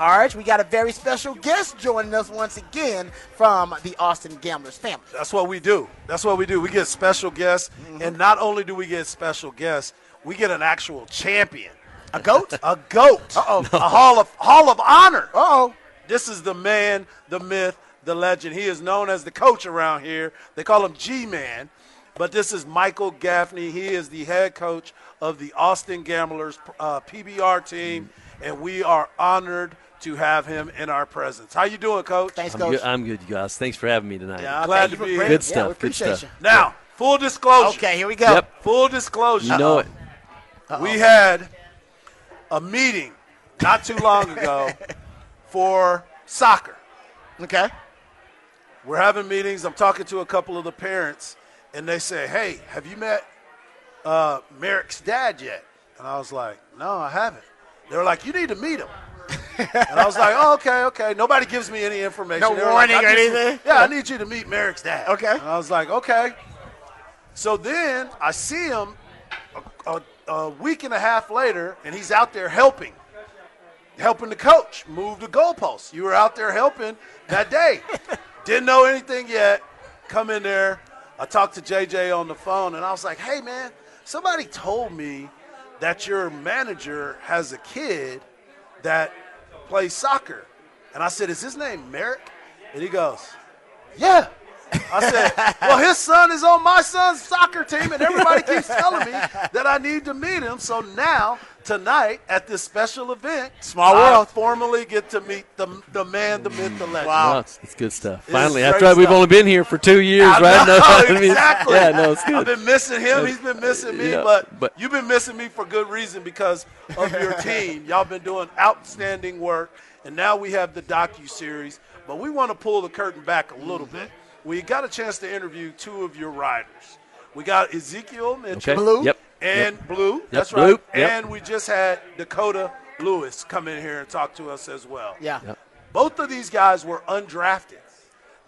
Harge, we got a very special guest joining us once again from the Austin Gamblers family. That's what we do. That's what we do. We get special guests, Mm-hmm. and not only do we get special guests, we get an actual champion, A goat? a goat, Uh-oh. a hall of hall of honor. Uh-oh. This is the man, the myth, the legend. He is known as the coach around here. They call him G-Man, but this is Michael Gaffney. He is the head coach of the Austin Gamblers uh, PBR team, and we are honored to have him in our presence. How you doing, Coach? Thanks, I'm Coach. good, I'm good, you guys. Thanks for having me tonight. Yeah, glad to be here. Good Yeah, stuff, we good appreciate stuff. Now, full disclosure. Okay, here we go. Yep. Full disclosure. You know it. We had a meeting not too long ago for soccer. Okay. We're having meetings. I'm talking to a couple of the parents, and they say, "Hey, have you met uh, Merrick's dad yet?" And I was like, "No, I haven't." They were like, "You need to meet him." And I was like, "Oh, okay, okay." Nobody gives me any information. No were like, warning or anything? yeah, I need you to meet Merrick's dad. Okay. And I was like, "Okay." So then I see him a, a, a week and a half later, and he's out there helping, helping the coach move the goalposts. You were out there helping that day. Didn't know anything yet. Come in there. I talked to JJ on the phone, and I was like, "Hey, man, somebody told me that your manager has a kid that plays soccer." And I said, "Is his name Merrick?" And he goes, "Yeah." I said, "Well, his son is on my son's soccer team, and everybody keeps telling me that I need to meet him. So now, tonight, at this special event, Small I world. formally get to meet the the man, the myth, the legend. Wow. It's, it's good stuff. It's Finally, great after we've only been here for two years, I right? know, I mean, exactly. Yeah, no, it's good. I've been missing him. He's been missing me, Yeah, but, but- you've been missing me for good reason because of your team. Y'all been doing outstanding work, and now we have the docu series. But we want to pull the curtain back a little Mm-hmm. bit. We got a chance to interview two of your riders. We got Ezekiel Mitchell Okay. Blue? Yep. And Blue. That's Blue. right. Yep. And we just had Dakota Louis come in here and talk to us as well. Yeah. Yep. Both of these guys were undrafted.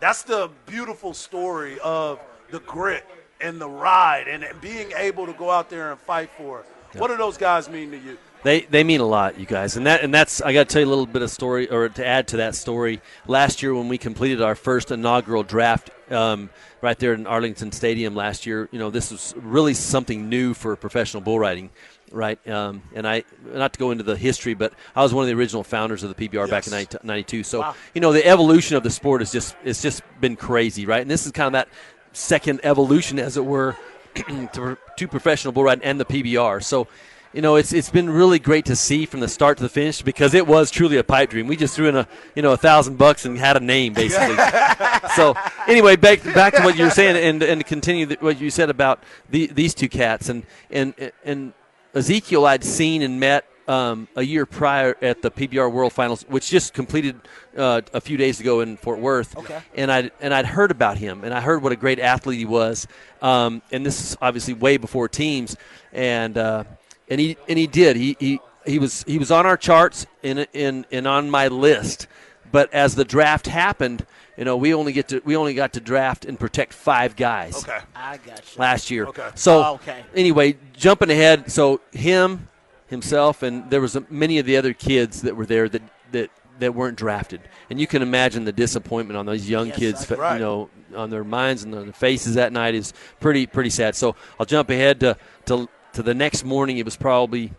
That's the beautiful story of the grit and the ride and being able to go out there and fight for it. What do those guys mean to you? They they mean a lot, you guys, and that and that's I got to tell you a little bit of story or to add to that story. Last year when we completed our first inaugural draft, um, right there in Arlington Stadium last year, you know this was really something new for professional bull riding, right? Um, and I not to go into the history, but I was one of the original founders of the PBR back in Yes. '92. So Wow. you know the evolution of the sport is just it's just been crazy, right? And this is kind of that second evolution, as it were, to, to professional bull riding and the PBR. So you know, it's it's been really great to see from the start to the finish because it was truly a pipe dream. We just threw in a you know a thousand bucks and had a name basically. so anyway, back back to what you were saying and and to continue the, what you said about the, these two cats and and and Ezekiel I'd seen and met. Um, a year prior at the PBR World Finals, which just completed uh, a few days ago in Fort Worth, Okay. and I and I'd heard about him, and I heard what a great athlete he was. Um, and this is obviously way before teams, and uh, and he and he did. He he, he was he was on our charts in in and on my list. But as the draft happened, you know, we only get to we only got to draft and protect five guys Okay. I got you. last year. Okay. So Oh, okay. anyway, jumping ahead, so him, himself, and there was a, many of the other kids that were there that that that weren't drafted, and you can imagine the disappointment on those young Yes, kids, Right. you know, on their minds and on their faces that night is pretty pretty sad. So I'll jump ahead to to to the next morning. It was probably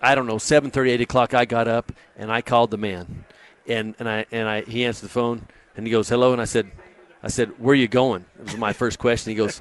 I don't know, seven thirty, eight o'clock. I got up and I called the man, and and I and I he answered the phone and he goes hello, and I said, I said, where are you going? It was my first question. He goes,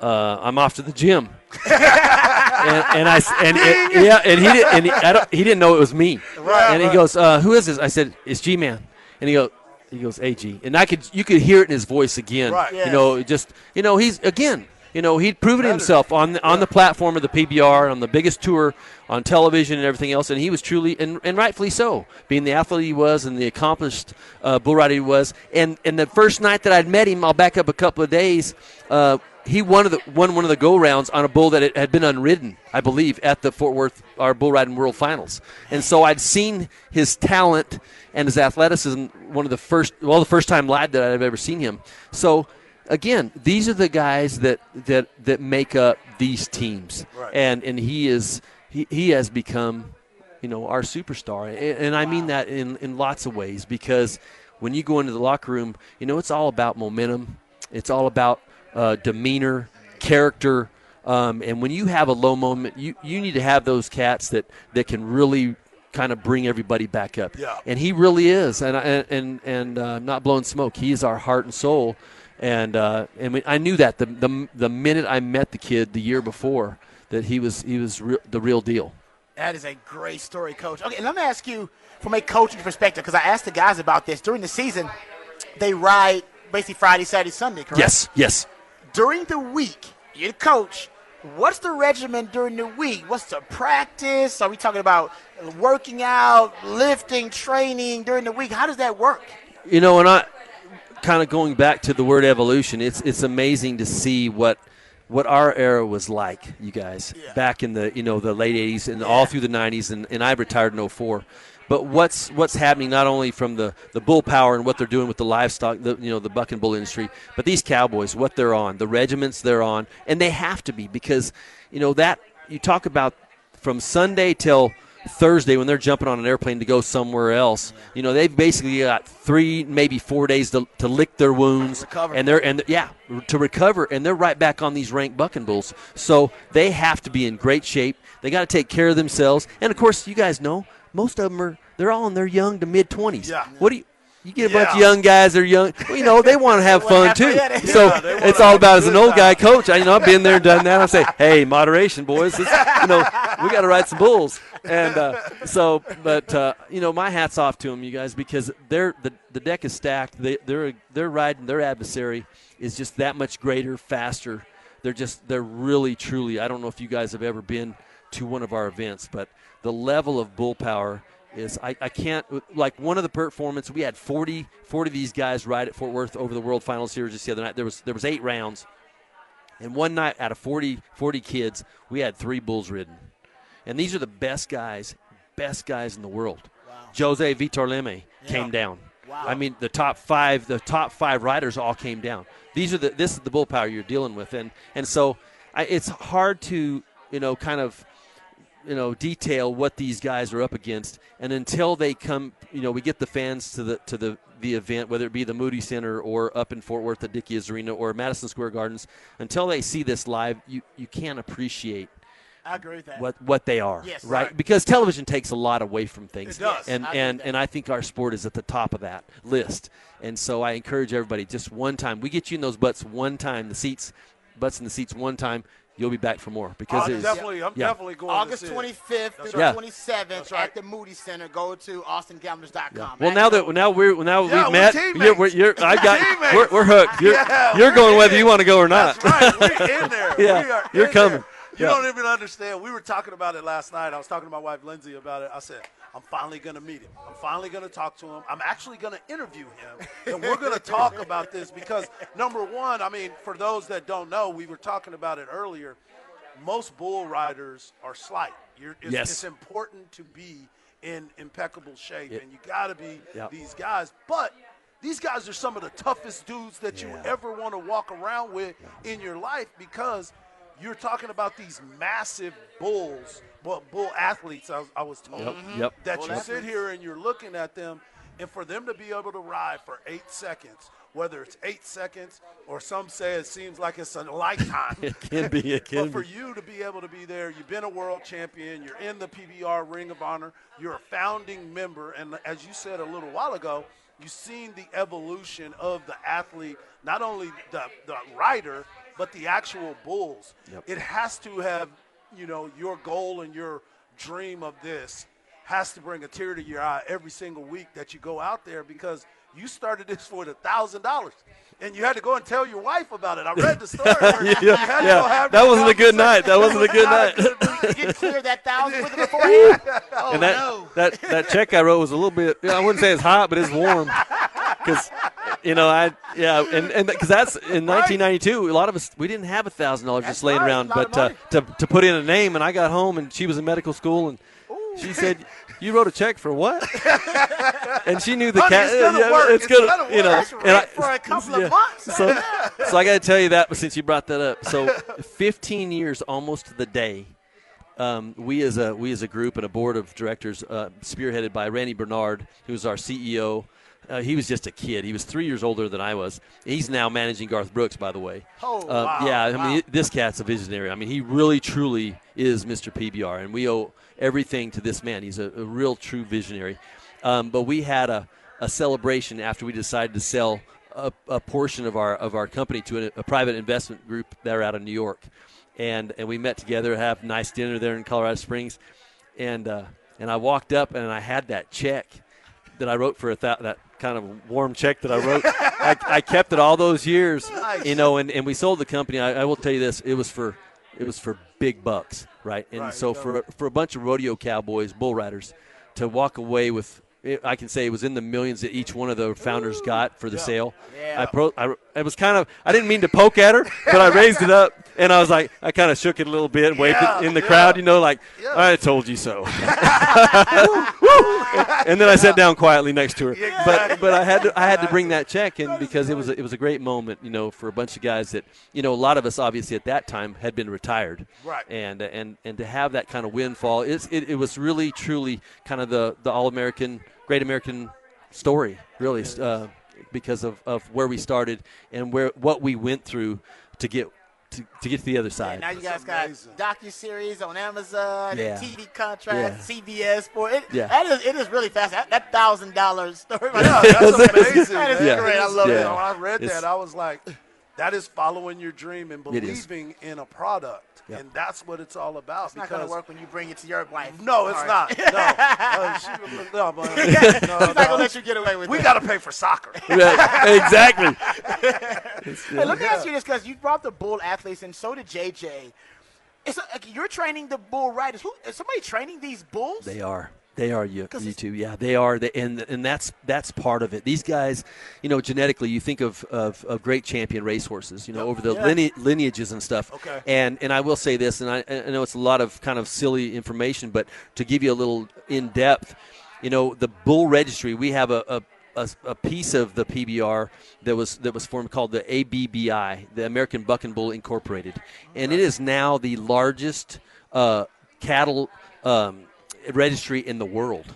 uh, I'm off to the gym. and, and I and it- yeah, and he did, and he, I don't, he didn't know it was me. Right, and he right. goes, uh, who is this? I said, it's G Man. And he goes. He goes, "Ag," and I could, you could hear it in his voice again. Right. You know, just, you know, he's again, you know, he'd proven himself on the, on the platform of the PBR, on the biggest tour, on television and everything else, and he was truly and, and rightfully so, being the athlete he was and the accomplished uh, bull rider he was. And and the first night that I'd met him, I'll back up a couple of days. Uh, he won, of the, won one of the go rounds on a bull that had been unridden, I believe, at the Fort Worth our bull riding world finals. And so I'd seen his talent and his athleticism. One of the first, well, the first time lad that I've ever seen him. So again, these are the guys that that that make up these teams, Right. and and he is he, he has become. you know our superstar, and, and I mean that in in lots of ways because when you go into the locker room, you know it's all about momentum. It's all about uh, demeanor, character, um, and when you have a low moment, you, you need to have those cats that, that can really kind of bring everybody back up. Yeah. And he really is. And and and, and uh, not blowing smoke. He is our heart and soul. And uh, and I knew that the, the the minute I met the kid the year before that he was he was re- the real deal. That is a great story, Coach. Okay, let me ask you from a coaching perspective because I asked the guys about this during the season. They ride basically Friday, Saturday, Sunday, correct? Yes. Yes. During the week, you're the coach. What's the regimen during the week? What's the practice? Are we talking about working out, lifting, training during the week? How does that work? You know, and I kind of going back to the word evolution. It's it's amazing to see what what our era was like, you guys, Yeah. back in the you know the late '80s and all through the '90s, and, and I retired in 04. But what's what's happening not only from the, the bull power and what they're doing with the livestock, the you know the bucking bull industry, but these cowboys, what they're on, the regiments they're on, and they have to be because you know that you talk about from Sunday till Thursday when they're jumping on an airplane to go somewhere else. You know, they've basically got three, maybe four days to, to lick their wounds, Recover. and they're and yeah, to recover, and they're right back on these ranked bucking bulls. So they have to be in great shape. They got to take care of themselves, and of course, you guys know most of them are they're all in their young to mid twenties. Yeah. What do you? You get a bunch of young guys. They're young. Well, you know, they want to have fun too. yeah, So Yeah, it's all about as an old guy coach. I, you know, I've been there, and done that. I say, hey, moderation, boys. It's, you know, we got to ride some bulls. And uh, so, but uh, you know, my hats off to them, you guys, because they're the the deck is stacked. They they're they're riding their adversary is just that much greater, faster. They're just they're really truly. I don't know if you guys have ever been to one of our events, but the level of bull power is I, I can't like one of the performance we had 40, 40 of these guys ride at Fort Worth over the World Final Series just the other night. There was there was eight rounds, and one night out of 40, 40 kids, we had three bulls ridden, and these are the best guys, best guys in the world. Jose Vitor Leme came down. Wow. I mean, the top five, the top five riders all came down. These are the this is the bull power you're dealing with, and and so I, it's hard to you know kind of you know detail what these guys are up against and until they come you know we get the fans to the to the the event whether it be the Moody Center or up in Fort Worth the Dickies Arena or Madison Square Gardens until they see this live you you can't appreciate I agree with that. what what they are Yes. right? Right. because television takes a lot away from things It does. and I and and I think our sport is at the top of that list and so I encourage everybody just one time we get you in those butts one time the seats butts in the seats one time you'll be back for more because I'm it is definitely, I'm yeah. definitely going. August to see 25th through right. the 27th right. at the Moody Center. Go to austingamblers.com. Well, now that now we're now Yeah, we've we're met, teammates. you're, we're, you're, I got, we're, we're hooked. You're, Yeah, you're we're going whether in. you want to go or not. That's right. We're in there. Yeah, we are you're in coming. there. You Yeah. don't even understand. We were talking about it last night. I was talking to my wife Lindsay about it. I said, I'm finally going to meet him. I'm finally going to talk to him. I'm actually going to interview him. And we're going to talk about this because, number one, I mean, for those that don't know, we were talking about it earlier. Most bull riders are slight. You're, it's, Yes. it's important to be in impeccable shape, Yeah. and you got to be Yep. these guys. But these guys are some of the toughest dudes that you ever want to walk around with in your life because you're talking about these massive bulls, well, bull athletes. I was, I was told Yep, mm-hmm. yep. that Bull you sit here and you're looking at them, and for them to be able to ride for eight seconds, whether it's eight seconds or some say it seems like it's a lifetime. It can be. It can But for be. you to be able to be there, you've been a world champion, you're in the PBR Ring of Honor, you're a founding member, and as you said a little while ago, you've seen the evolution of the athlete, not only the, the rider, but the actual bulls. Yep. It has to have, you know, your goal and your dream of this has to bring a tear to your eye every single week that you go out there because you started this for the thousand dollars. And you had to go and tell your wife about it. I read the story. where you Yeah, had to yeah. go have That wasn't a good night. That wasn't a good Not night. you clear that thousand with it beforehand. Oh and that, no. that that check I wrote was a little bit. I wouldn't say it's hot, but it's warm. Because you know, I yeah, and and because that's in 1992. A lot of us we didn't have a thousand dollars just laying right, around, a lot of but uh, to to put in a name, and I got home, and she was in medical school, and she said. You wrote a check for what? and she knew the cat. it's gonna yeah, work. It's It's gonna, gonna you know. work. and I- for a couple yeah. of months. So, so I got to tell you that since you brought that up. So, 15 years almost to the day um, we as a we as a group and a board of directors, uh, spearheaded by Randy Bernard, who was our CEO. Uh, he was just a kid. He was three years older than I was. He's now managing Garth Brooks, by the way. Oh, Uh, wow, Yeah, I wow. mean, this cat's a visionary. I mean, he really, truly is Mr. PBR, and we owe everything to this man. He's a, a real, true visionary. Um, but we had a, a celebration after we decided to sell a, a portion of our of our company to a, a private investment group there out of New York, and and we met together, have a nice dinner there in Colorado Springs, and uh, and I walked up and I had that check that I wrote for a thou- that kind of warm check that I wrote. I, I kept it all those years, Nice. you know, and, and we sold the company. I, I will tell you this: it was for it was for big bucks, right? And Right. so for for a bunch of rodeo cowboys, bull riders, to walk away with. I can say it was in the millions that each one of the founders got for the sale. Yeah. I, pro, I, I was kind of I didn't mean to poke at her, but I raised it up and I was like I kind of shook it a little bit, and waved Yeah, it in the yeah. crowd, you know, like. I told you so. and then I sat down quietly next to her. But but I had to I had to bring that check in because it was a, it was a great moment, you know, for a bunch of guys that you know a lot of us obviously at that time had been retired, Right. And and and to have that kind of windfall, it's, it it was really truly kind of the the all American, great American story, really, uh, because of, of where we started and where what we went through to get to, to get to the other side. Now you That's guys amazing. got docu series on Amazon, Yeah. TV contracts, CBS Sport. It, Yeah. that is it is really fast. That, that thousand dollars story. Yeah, that's amazing. That is man. great. I love You it. When I read It's- that, I was like, that is following your dream and believing in a product. Yeah. And that's what it's all about. It's not going to work when you bring it to your wife. No, it's All not. No. Uh, she, no, but, no, She's not going to let you get away with it. We that. got to pay for soccer. Right, exactly. Hey, let me ask you this because you brought the bull athletes, and so did JJ. It's like you're training the bull riders. Who is somebody training these bulls? They are. They are you, you too. Yeah, they are. They, and and that's that's part of it. These guys, you know, genetically, you think of of, of great champion racehorses. You know, over the Yeah. line, lineages and stuff. Okay. And and I will say this, and I, I know it's a lot of kind of silly information, but to give you a little in depth, you know, the bull registry. We have a. a a, a piece of the PBR that was that was formed called the ABBI, the American Bucking Bull Incorporated, and it is now the largest uh, cattle um, registry in the world.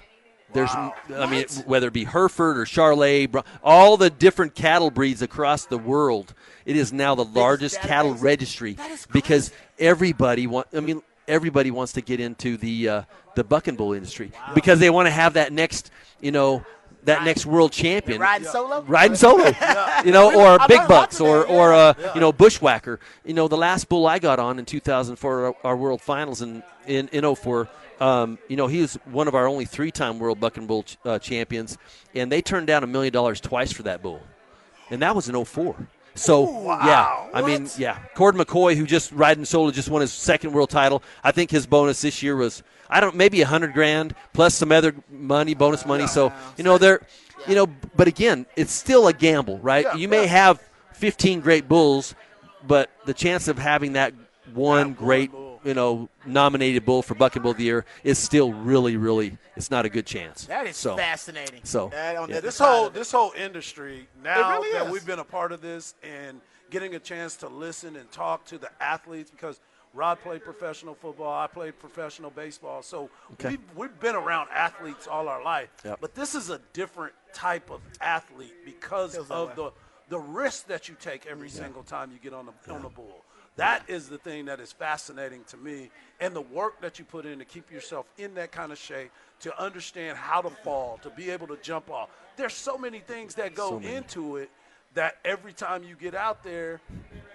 There's, Wow. I mean, whether it be Hereford or Charolais, Bro- all the different cattle breeds across the world, it is now the largest cattle database. registry That is because everybody want. I mean, everybody wants to get into the uh, the bucking bull industry because they want to have that next, you know, that next world champion riding solo. riding solo, you know, or I big bucks, lots of or that, or yeah. uh, you know, bushwhacker. You know, the last bull I got on in 2004, our, our world finals in in, in 04, um, you know, he was one of our only three-time world bucking bull ch- uh, champions, and they turned down a million dollars twice for that bull, and that was in 04. So yeah, I mean, yeah, Cord McCoy, who just riding solo, just won his second world title. I think his bonus this year was I don't maybe a hundred grand plus some other money, bonus money. So you know they're, you know, but again, it's still a gamble, right? Yeah, you may yeah. have 15 great bulls, but the chance of having that one one great, bull. You know, nominated bull for Bucking Bull of the Year is still really, really, it's not a good chance. That is so, fascinating. so, That on yeah. this whole this whole industry now really that is. we've been a part of this and getting a chance to listen and talk to the athletes because Rod played professional football, I played professional baseball, so Okay. we've, we've been around athletes all our life. Yep. But this is a different type of athlete because of way. the the risk that you take every single time you get on the on the bull. That is the thing that is fascinating to me, and the work that you put in to keep yourself in that kind of shape, to understand how to fall, to be able to jump off. There's so many things that go So into it that every time you get out there,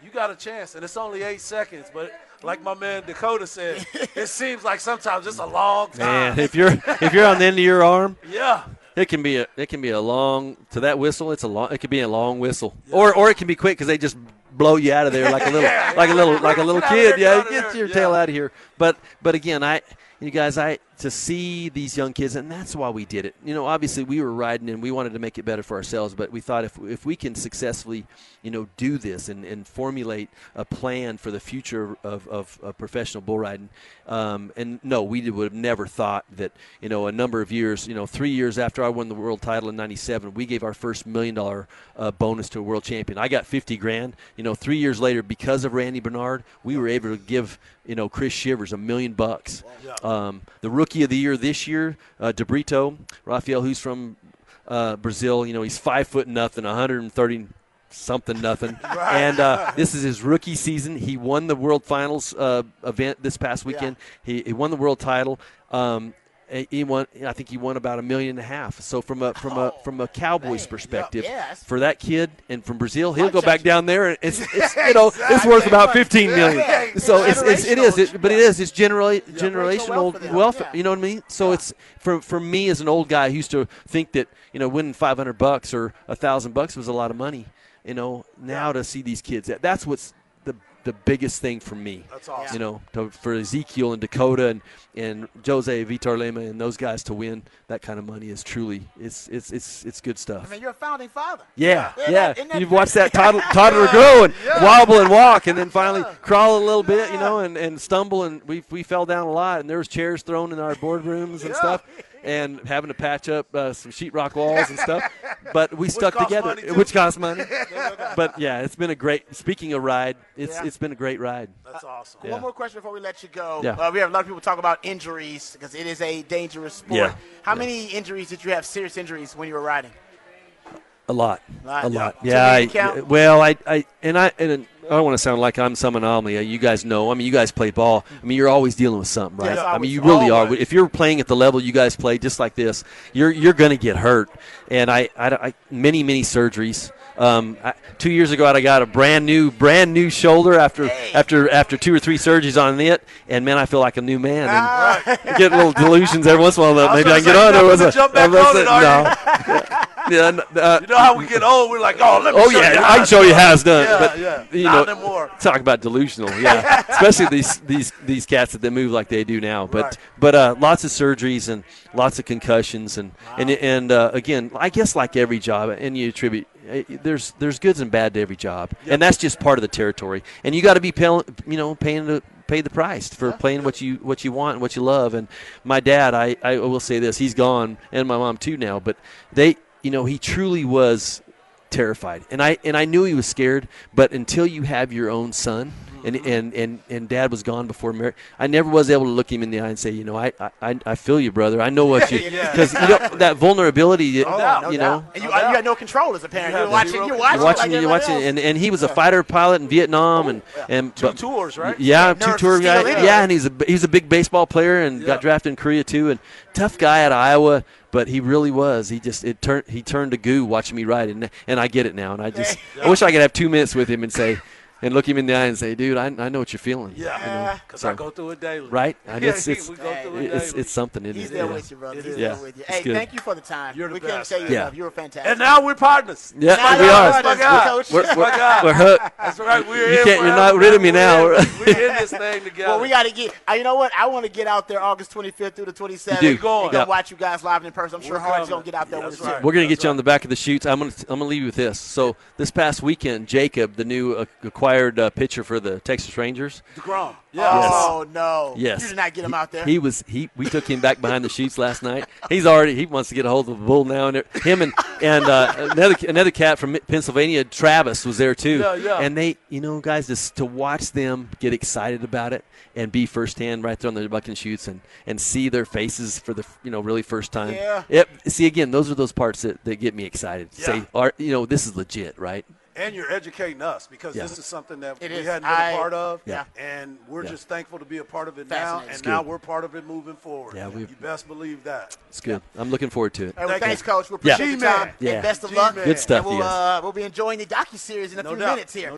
you got a chance, and it's only eight seconds. But like my man Dakota said, it seems like sometimes it's a long time. Man, if you're if you're on the end of your arm, Yeah. It can be a it can be a long to that whistle. It's a long. It can be a long whistle, or or it can be quick because they just blow you out of there like a little Yeah, like a little like a little Get out of kid. Yeah, get out of get there. your tail out of here. But but again, I you guys, I to see these young kids, and that's why we did it. You know, obviously we were riding and we wanted to make it better for ourselves, but we thought if if we can successfully, you know, do this and, and formulate a plan for the future of, of, of professional bull riding, um, and no, we would have never thought that you know a number of years, you know, three years after I won the world title in '97, we gave our first million dollar uh, bonus to a world champion. I got 50 grand. You know, three years later, because of Randy Bernard, we were able to give you know Chris Shivers a million bucks. Um, the rookie of the year this year, uh, DeBrito, Rafael, who's from uh, Brazil. You know, he's five foot nothing, 130 something nothing. And uh, this is his rookie season. He won the World Finals uh, event this past weekend. He, he won the world title. Um, he won. I think he won about a million and a half. So from a from a from a Cowboys perspective, for that kid and from Brazil, he'll go back down there and it's, it's you know it's worth about fifteen million. Yeah. So it's, it's it is it, but it is it's generally Generational generational wealth wealth. You know what I mean? So it's for for me as an old guy who used to think that you know winning five hundred bucks or a thousand bucks was a lot of money. You know now to see these kids that that's what's the the biggest thing for me. That's awesome. You know, to, for Ezekiel and Dakota and, and Jose Vitor Leme and those guys to win that kind of money is truly it's it's it's it's good stuff. I stuff. mean, you're a founding father. Yeah, Isn't yeah. that- isn't that You've watched that toddler, toddler grow and wobble and walk, and then finally crawl a little bit, you know, and, and stumble. And we we fell down a lot, and there was chairs thrown in our boardrooms and stuff, and having to patch up uh, some sheetrock walls and stuff. But we stuck together, which cost money. but yeah, it's been a great. Speaking of ride, it's Yeah. it's been a great ride. That's awesome. Yeah. One more question before we let you go. Yeah. Uh, we have a lot of people talk about injuries because it is a dangerous sport. Yeah. How Yeah. many injuries did you have? Serious injuries when you were riding? A lot. Lot. A Yeah. lot. Yeah. I, well, I, I, and I, and I don't want to sound like I'm some anomaly. Uh, You guys know. I mean, you guys play ball. I mean, you're always dealing with something, right? Yes, I mean, you always. really are. If you're playing at the level you guys play, just like this, you're you're going to get hurt. And I, I, I many many surgeries. Um, I, two years ago, I got a brand new, brand new shoulder after after after two or three surgeries on it, and man, I feel like a new man. And I get little delusions every once in a while. That maybe I can get on. There was a jump back on a- it, no. yeah, uh, You know how we get old? We're like, oh, let me Oh show yeah, you how I can show you how it's done. Yeah, but yeah. you Not know, anymore. talk about delusional. Yeah, especially these these these cats that they move like they do now. But Right. but uh, lots of surgeries and lots of concussions and and and uh, again, I guess like every job, and you attribute. eh, There's there's goods and bad to every job, and that's just part of the territory. And you got to be paying, you know, paying the pay the price for playing what you what you want and what you love. And my dad, I, I will say this, he's gone, and my mom too now. But they, you know, he truly was terrified. And i and i knew he was scared but until you have your own son and and and, and dad was gone before marriage i never was able to look him in the eye and say you know i i, I feel you brother i know what you Yeah. because you know that vulnerability No you No know. And you, No you had no control as a parent. You You're watching. You're watching. you're watching like you're watching and, and he was a fighter pilot in vietnam and and Two but- tours, right? yeah, Yeah, two nerves tour guy. Yeah, and he's a he's a big baseball player and Yeah. got drafted in Korea too. And tough guy at Iowa, but he really was. He just it turned he turned to goo watching me ride, and and I get it now. And I just I wish I could have two minutes with him and say and look him in the eye and say, dude, I, I know what you're feeling. Yeah, You know, because so- I go through it daily. right. And Yeah, it's it's we go through it it's, daily. it's something. Isn't He's it? there Yeah. with you, brother. He's is. there with you. Hey, thank you for the time. You're the we can't best, say you Yeah. enough. You were fantastic. And now we're partners. Yeah, Now we you're My God. Coach. We're, we're, My God. we're hooked. That's right. We're You in can't- you're not rid of me now. We're in, we're in this thing together. Well, we got to get. Uh, you know what? I want to get out there August 25th through the 27th. You do. Going. And go Yeah. watch you guys live in person. I'm sure We're Hard's coming. gonna get out there with that's us. right. We're going to get you on the back of the chutes. I'm going to I'm going to leave you with this. So this past weekend, Jacob, the new uh, acquired uh, pitcher for the Texas Rangers, DeGrom. Yeah. Yes. Oh no! Yes. You did not get him out there. He was he. We took him back behind the chutes last night. He's already he wants to get a hold of the bull now. And him and and uh, another another cat from Pennsylvania, Travis, was there too. Yeah, yeah. And they, you know, guys, just to watch them get excited about it and be firsthand right there on the bucking chutes and and see their faces for the you know really first time. Yeah. Yep. See again, those are those parts that, that get me excited. Yeah. Say, are you know, this is legit, right? And you're educating us because Yeah. this is something that It we is. hadn't been I- a part of. Yeah. And we're Yeah. just thankful to be a part of it now. And It's now good. we're part of it moving forward. Yeah, we've- you best believe that. It's good. I'm looking forward to it. Hey, well, Thank thanks, you. Coach. We Yeah. appreciate the G-Man. time. Yeah. And best of G-Man. luck. Good stuff, And we'll, uh, we'll be enjoying the docu series in a No few doubt. minutes here.